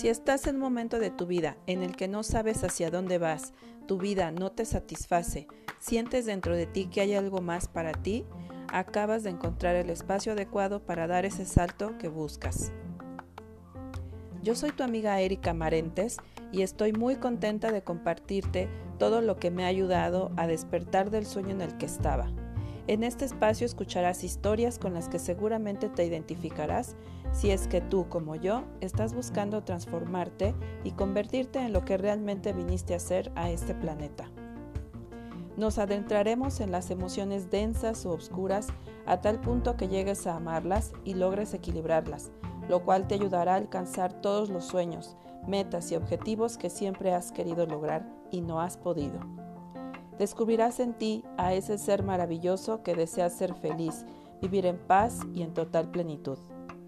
Si estás en un momento de tu vida en el que no sabes hacia dónde vas, tu vida no te satisface, sientes dentro de ti que hay algo más para ti, acabas de encontrar el espacio adecuado para dar ese salto que buscas. Yo soy tu amiga Erika Marentes y estoy muy contenta de compartirte todo lo que me ha ayudado a despertar del sueño en el que estaba. En este espacio escucharás historias con las que seguramente te identificarás si es que tú, como yo, estás buscando transformarte y convertirte en lo que realmente viniste a ser a este planeta. Nos adentraremos en las emociones densas o oscuras a tal punto que llegues a amarlas y logres equilibrarlas, lo cual te ayudará a alcanzar todos los sueños, metas y objetivos que siempre has querido lograr y no has podido. Descubrirás en ti a ese ser maravilloso que desea ser feliz, vivir en paz y en total plenitud.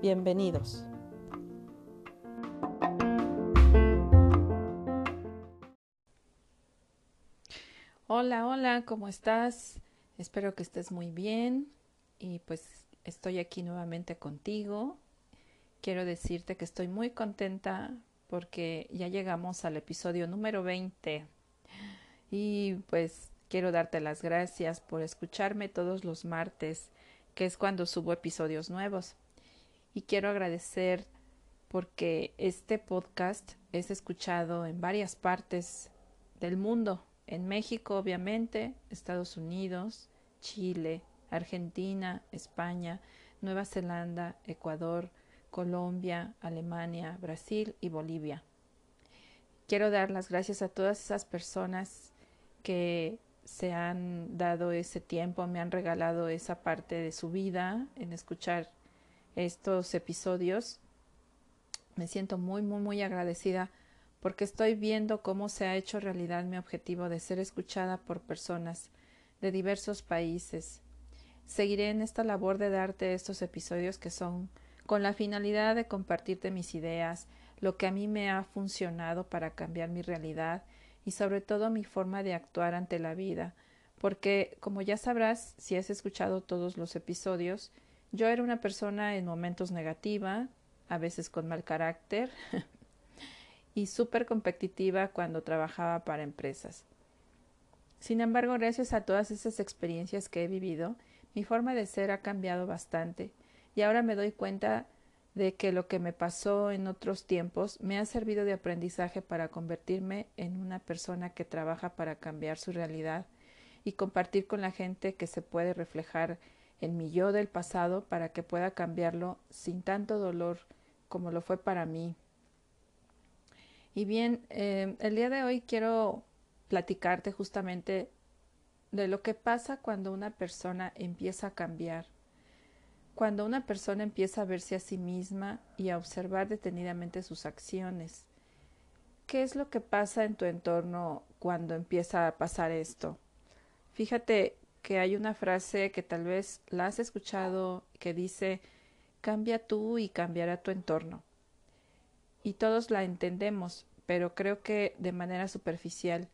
Bienvenidos. Hola, hola, ¿cómo estás? Espero que estés muy bien y pues estoy aquí nuevamente contigo. Quiero decirte que estoy muy contenta porque ya llegamos al episodio número 20 y pues quiero darte las gracias por escucharme todos los martes, que es cuando subo episodios nuevos y quiero agradecer porque este podcast es escuchado en varias partes del mundo, en México obviamente, Estados Unidos, Chile, Argentina, España, Nueva Zelanda, Ecuador, Colombia, Alemania, Brasil y Bolivia. Quiero dar las gracias a todas esas personas que se han dado ese tiempo, me han regalado esa parte de su vida en escuchar estos episodios. Me siento muy, muy, muy agradecida porque estoy viendo cómo se ha hecho realidad mi objetivo de ser escuchada por personas de diversos países. Seguiré en esta labor de darte estos episodios que son con la finalidad de compartirte mis ideas, lo que a mí me ha funcionado para cambiar mi realidad y sobre todo mi forma de actuar ante la vida, porque como ya sabrás si has escuchado todos los episodios, yo era una persona en momentos negativa, a veces con mal carácter y súper competitiva cuando trabajaba para empresas. Sin embargo, gracias a todas esas experiencias que he vivido, mi forma de ser ha cambiado bastante y ahora me doy cuenta de que lo que me pasó en otros tiempos me ha servido de aprendizaje para convertirme en una persona que trabaja para cambiar su realidad y compartir con la gente que se puede reflejar en mi yo del pasado para que pueda cambiarlo sin tanto dolor como lo fue para mí. Y bien, eh, el día de hoy quiero platicarte justamente de lo que pasa cuando una persona empieza a cambiar, cuando una persona empieza a verse a sí misma y a observar detenidamente sus acciones. ¿Qué es lo que pasa en tu entorno cuando empieza a pasar esto? Fíjate que hay una frase que tal vez la has escuchado que dice cambia tú y cambiará tu entorno. Y todos la entendemos, pero creo que de manera superficial.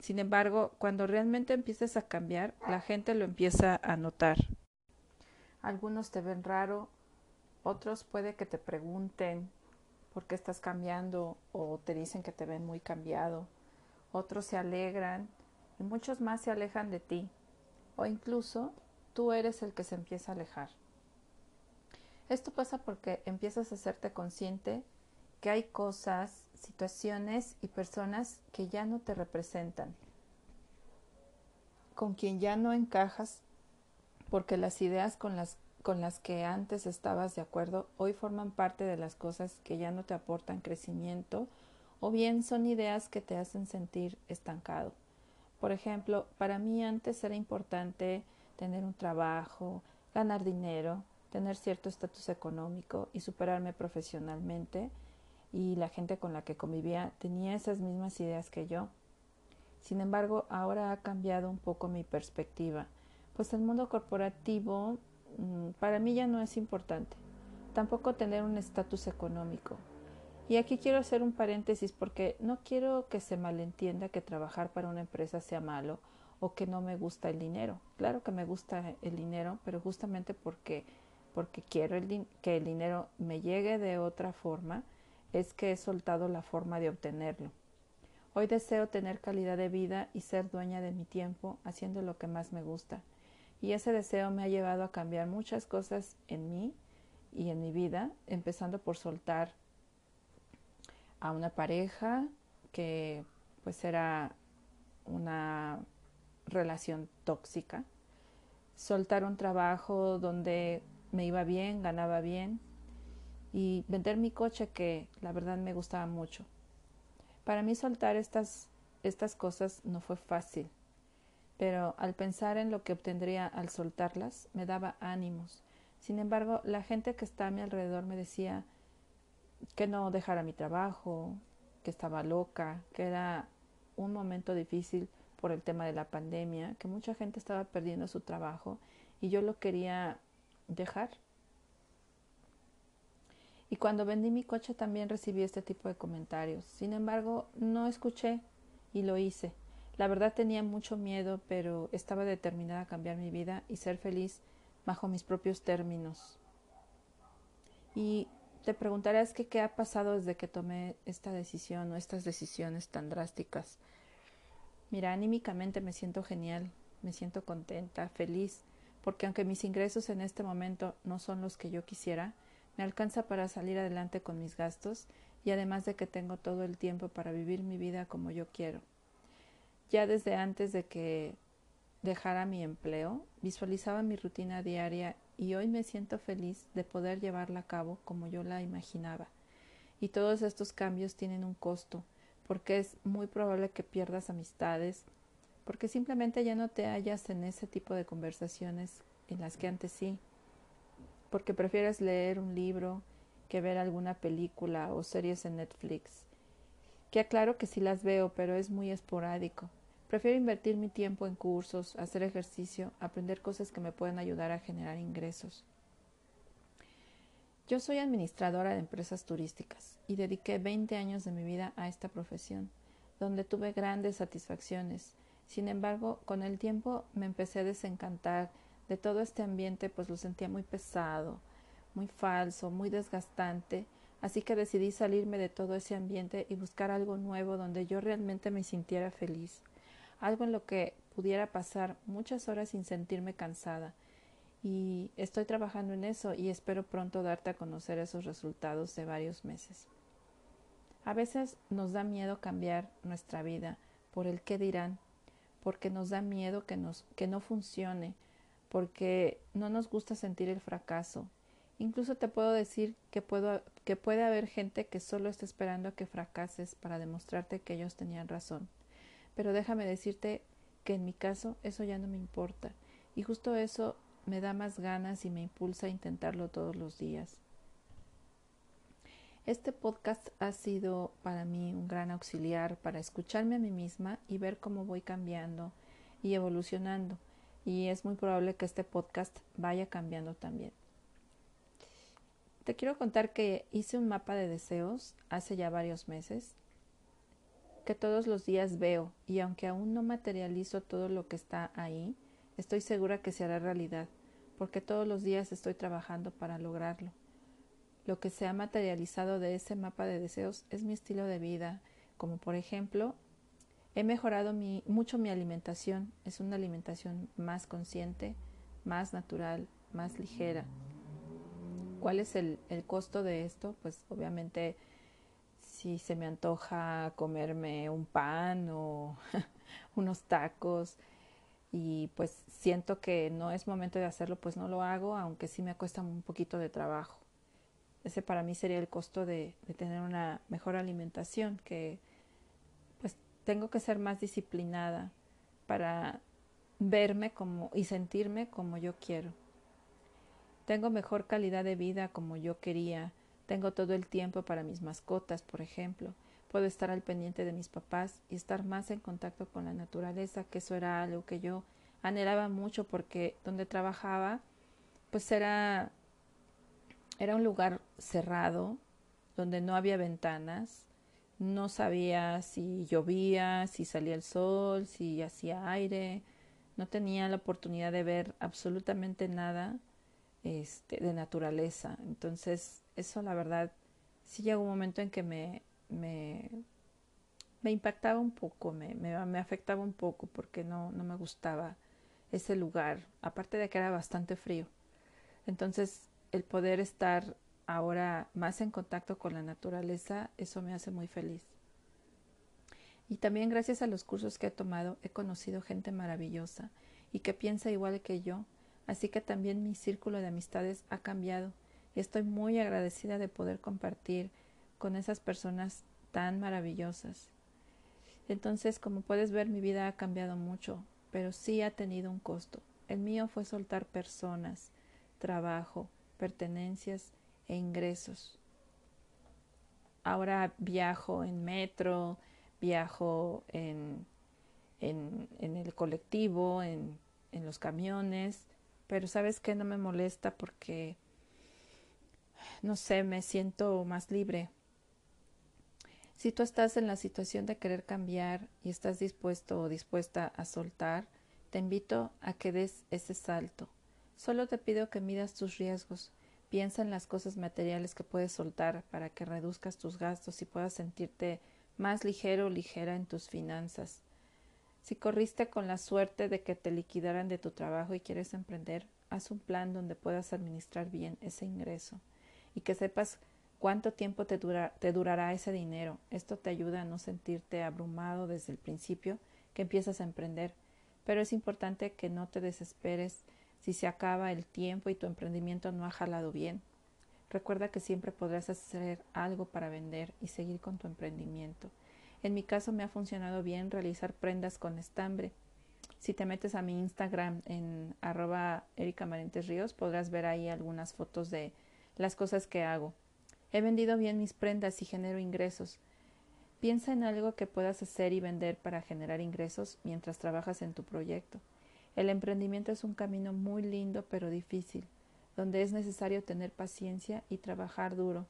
Sin embargo, cuando realmente empiezas a cambiar, la gente lo empieza a notar. Algunos te ven raro, otros puede que te pregunten por qué estás cambiando o te dicen que te ven muy cambiado. Otros se alegran y muchos más se alejan de ti o incluso tú eres el que se empieza a alejar. Esto pasa porque empiezas a hacerte consciente que hay cosas, situaciones y personas que ya no te representan, con quien ya no encajas porque las ideas con las, con las que antes estabas de acuerdo hoy forman parte de las cosas que ya no te aportan crecimiento o bien son ideas que te hacen sentir estancado. Por ejemplo, para mí antes era importante tener un trabajo, ganar dinero, tener cierto estatus económico y superarme profesionalmente y la gente con la que convivía tenía esas mismas ideas que yo. Sin embargo, ahora ha cambiado un poco mi perspectiva, pues el mundo corporativo mm, para mí ya no es importante, tampoco tener un estatus económico. Y aquí quiero hacer un paréntesis porque no quiero que se malentienda que trabajar para una empresa sea malo o que no me gusta el dinero. Claro que me gusta el dinero, pero justamente porque, porque quiero el que el dinero me llegue de otra forma, es que he soltado la forma de obtenerlo. Hoy deseo tener calidad de vida y ser dueña de mi tiempo haciendo lo que más me gusta. Y ese deseo me ha llevado a cambiar muchas cosas en mí y en mi vida, empezando por soltar a una pareja que pues era una relación tóxica, soltar un trabajo donde me iba bien, ganaba bien. Y vender mi coche que la verdad me gustaba mucho. Para mí soltar estas, estas cosas no fue fácil, pero al pensar en lo que obtendría al soltarlas me daba ánimos. Sin embargo, la gente que está a mi alrededor me decía que no dejara mi trabajo, que estaba loca, que era un momento difícil por el tema de la pandemia, que mucha gente estaba perdiendo su trabajo y yo lo quería dejar. Y cuando vendí mi coche también recibí este tipo de comentarios. Sin embargo, no escuché y lo hice. La verdad tenía mucho miedo, pero estaba determinada a cambiar mi vida y ser feliz bajo mis propios términos. Y te preguntarás que qué ha pasado desde que tomé esta decisión o estas decisiones tan drásticas. Mira, anímicamente me siento genial, me siento contenta, feliz, porque aunque mis ingresos en este momento no son los que yo quisiera, me alcanza para salir adelante con mis gastos y además de que tengo todo el tiempo para vivir mi vida como yo quiero. Ya desde antes de que dejara mi empleo, visualizaba mi rutina diaria y hoy me siento feliz de poder llevarla a cabo como yo la imaginaba. Y todos estos cambios tienen un costo, porque es muy probable que pierdas amistades, porque simplemente ya no te hallas en ese tipo de conversaciones en las que antes sí, porque prefieres leer un libro que ver alguna película o series en Netflix. Que aclaro que sí las veo, pero es muy esporádico. Prefiero invertir mi tiempo en cursos, hacer ejercicio, aprender cosas que me pueden ayudar a generar ingresos. Yo soy administradora de empresas turísticas y dediqué 20 años de mi vida a esta profesión, donde tuve grandes satisfacciones. Sin embargo, con el tiempo me empecé a desencantar de todo este ambiente, pues lo sentía muy pesado, muy falso, muy desgastante, así que decidí salirme de todo ese ambiente y buscar algo nuevo donde yo realmente me sintiera feliz, algo en lo que pudiera pasar muchas horas sin sentirme cansada, y estoy trabajando en eso y espero pronto darte a conocer esos resultados de varios meses. A veces nos da miedo cambiar nuestra vida por el qué dirán, porque nos da miedo que, nos, que no funcione, porque no nos gusta sentir el fracaso. Incluso te puedo decir que, puedo, que puede haber gente que solo está esperando a que fracases para demostrarte que ellos tenían razón. Pero déjame decirte que en mi caso eso ya no me importa. Y justo eso me da más ganas y me impulsa a intentarlo todos los días. Este podcast ha sido para mí un gran auxiliar para escucharme a mí misma y ver cómo voy cambiando y evolucionando. Y es muy probable que este podcast vaya cambiando también. Te quiero contar que hice un mapa de deseos hace ya varios meses que todos los días veo y aunque aún no materializo todo lo que está ahí, Estoy segura que se hará realidad, porque todos los días estoy trabajando para lograrlo. Lo que se ha materializado de ese mapa de deseos es mi estilo de vida, como por ejemplo, he mejorado mucho mi alimentación, es una alimentación más consciente, más natural, más ligera. ¿Cuál es el, el costo de esto? Pues obviamente si se me antoja comerme un pan o unos tacos, y pues siento que no es momento de hacerlo, pues no lo hago, aunque sí me cuesta un poquito de trabajo. Ese para mí sería el costo de, de tener una mejor alimentación, que pues tengo que ser más disciplinada para verme como y sentirme como yo quiero. Tengo mejor calidad de vida como yo quería, tengo todo el tiempo para mis mascotas, por ejemplo, Puedo estar al pendiente de mis papás y estar más en contacto con la naturaleza, que eso era algo que yo anhelaba mucho porque donde trabajaba, pues era, era un lugar cerrado, donde no había ventanas, no sabía si llovía, si salía el sol, si hacía aire, no tenía la oportunidad de ver absolutamente nada este, de naturaleza. Entonces, eso la verdad, sí llegó un momento en que me, me, impactaba un poco, me, me, me, afectaba un poco porque no, no me gustaba ese lugar, aparte de que era bastante frío. Entonces, el poder estar ahora más en contacto con la naturaleza, eso me hace muy feliz. Y también gracias a los cursos que he tomado he conocido gente maravillosa y que piensa igual que yo, así que también mi círculo de amistades ha cambiado y estoy muy agradecida de poder compartir con esas personas tan maravillosas. Entonces, como puedes ver, mi vida ha cambiado mucho, pero sí ha tenido un costo. El mío fue soltar personas, trabajo, pertenencias e ingresos. Ahora viajo en metro, viajo en, en, en el colectivo, en, en los camiones, pero sabes que no me molesta porque, no sé, me siento más libre. Si tú estás en la situación de querer cambiar y estás dispuesto o dispuesta a soltar, te invito a que des ese salto. Solo te pido que midas tus riesgos. Piensa en las cosas materiales que puedes soltar para que reduzcas tus gastos y puedas sentirte más ligero o ligera en tus finanzas. Si corriste con la suerte de que te liquidaran de tu trabajo y quieres emprender, haz un plan donde puedas administrar bien ese ingreso y que sepas cuánto tiempo te, durará ese dinero. Esto te ayuda a no sentirte abrumado desde el principio que empiezas a emprender, pero es importante que no te desesperes si se acaba el tiempo y tu emprendimiento no ha jalado bien. Recuerda que siempre podrás hacer algo para vender y seguir con tu emprendimiento. En mi caso me ha funcionado bien realizar prendas con estambre. Si te metes a mi Instagram en arroba Ríos podrás ver ahí algunas fotos de las cosas que hago. He vendido bien mis prendas y genero ingresos. Piensa en algo que puedas hacer y vender para generar ingresos mientras trabajas en tu proyecto. El emprendimiento es un camino muy lindo pero difícil donde es necesario tener paciencia y trabajar duro.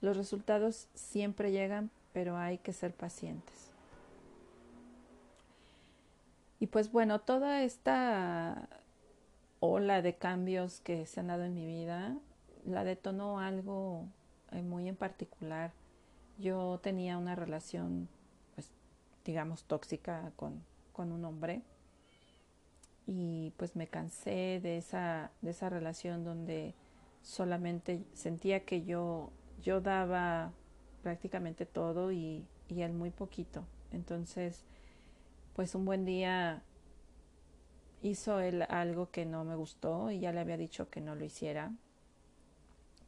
Los resultados siempre llegan, pero hay que ser pacientes. Y pues bueno, toda esta ola de cambios que se han dado en mi vida la detonó algo eh, muy en particular. Yo tenía una relación, pues, digamos, tóxica con, con un hombre y pues me cansé de esa, de esa relación donde solamente sentía que yo, yo daba prácticamente todo y, y él muy poquito. Entonces, pues un buen día hizo él algo que no me gustó y ya le había dicho que no lo hiciera,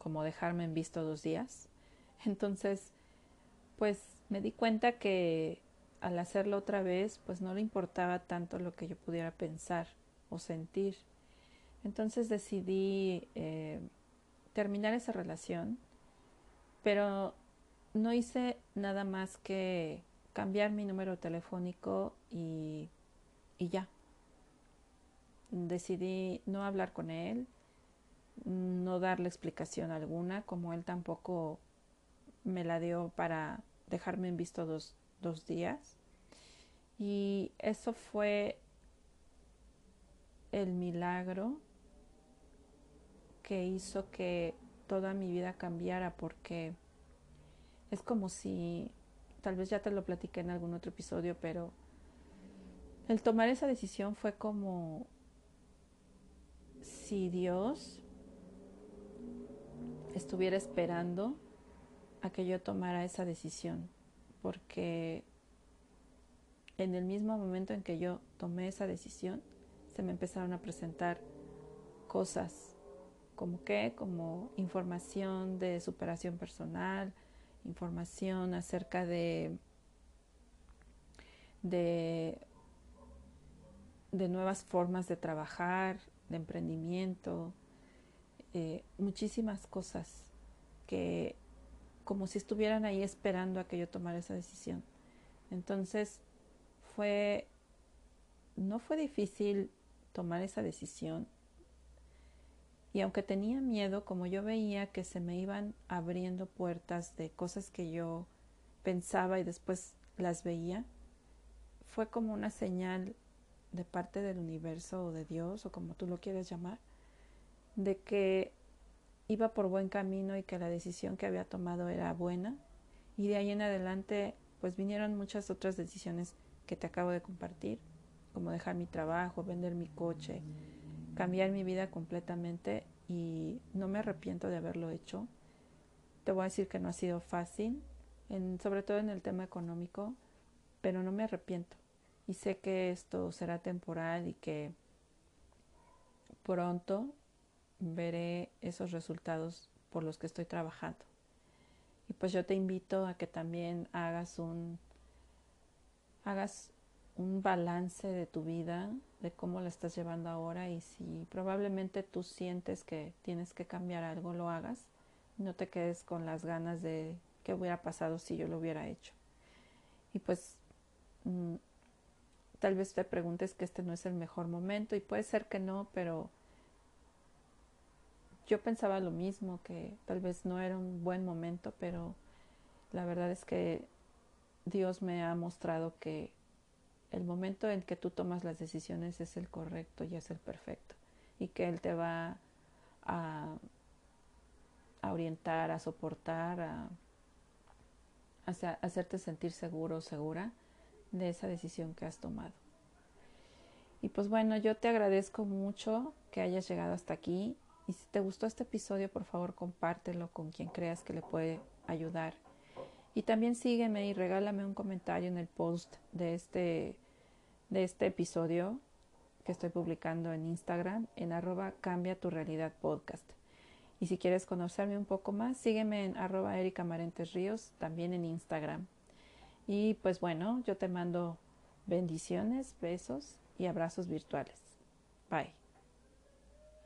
como dejarme en visto dos días. Entonces, pues me di cuenta que al hacerlo otra vez, pues no le importaba tanto lo que yo pudiera pensar o sentir. Entonces decidí eh, terminar esa relación, pero no hice nada más que cambiar mi número telefónico y, y ya. Decidí no hablar con él, no darle explicación alguna, como él tampoco me la dio para dejarme en visto dos, dos días. Y eso fue el milagro que hizo que toda mi vida cambiara porque es como si, tal vez ya te lo platiqué en algún otro episodio, pero el tomar esa decisión fue como si Dios estuviera esperando a que yo tomara esa decisión, porque en el mismo momento en que yo tomé esa decisión, se me empezaron a presentar cosas como qué, como información de superación personal, información acerca de, de, de nuevas formas de trabajar, de emprendimiento, eh, muchísimas cosas que como si estuvieran ahí esperando a que yo tomara esa decisión. Entonces, fue, no fue difícil tomar esa decisión. Y aunque tenía miedo, como yo veía que se me iban abriendo puertas de cosas que yo pensaba y después las veía, fue como una señal de parte del universo o de Dios o como tú lo quieras llamar, de que iba por buen camino y que la decisión que había tomado era buena y de ahí en adelante pues vinieron muchas otras decisiones que te acabo de compartir, como dejar mi trabajo, vender mi coche, cambiar mi vida completamente y no me arrepiento de haberlo hecho. Te voy a decir que no ha sido fácil, sobre todo en el tema económico, pero no me arrepiento. Y sé que esto será temporal y que pronto veré esos resultados por los que estoy trabajando. Y pues yo te invito a que también hagas un hagas un balance de tu vida, de cómo la estás llevando ahora y si probablemente tú sientes que tienes que cambiar algo, lo hagas. No te quedes con las ganas de qué hubiera pasado si yo lo hubiera hecho. Y pues mm, tal vez te preguntes que este no es el mejor momento y puede ser que no, pero yo pensaba lo mismo, que tal vez no era un buen momento, pero la verdad es que Dios me ha mostrado que el momento en que tú tomas las decisiones es el correcto y es el perfecto y que Él te va a, orientar, a soportar, a, a hacerte sentir seguro o segura de esa decisión que has tomado. Y pues bueno, yo te agradezco mucho que hayas llegado hasta aquí y si te gustó este episodio, por favor compártelo con quien creas que le puede ayudar. Y también sígueme y regálame un comentario en el post de este, de este episodio que estoy publicando en Instagram en arroba cambia tu realidad podcast. Y si quieres conocerme un poco más, sígueme en arroba Erika Marentes Ríos, también en Instagram. Y pues bueno, yo te mando bendiciones, besos y abrazos virtuales. Bye.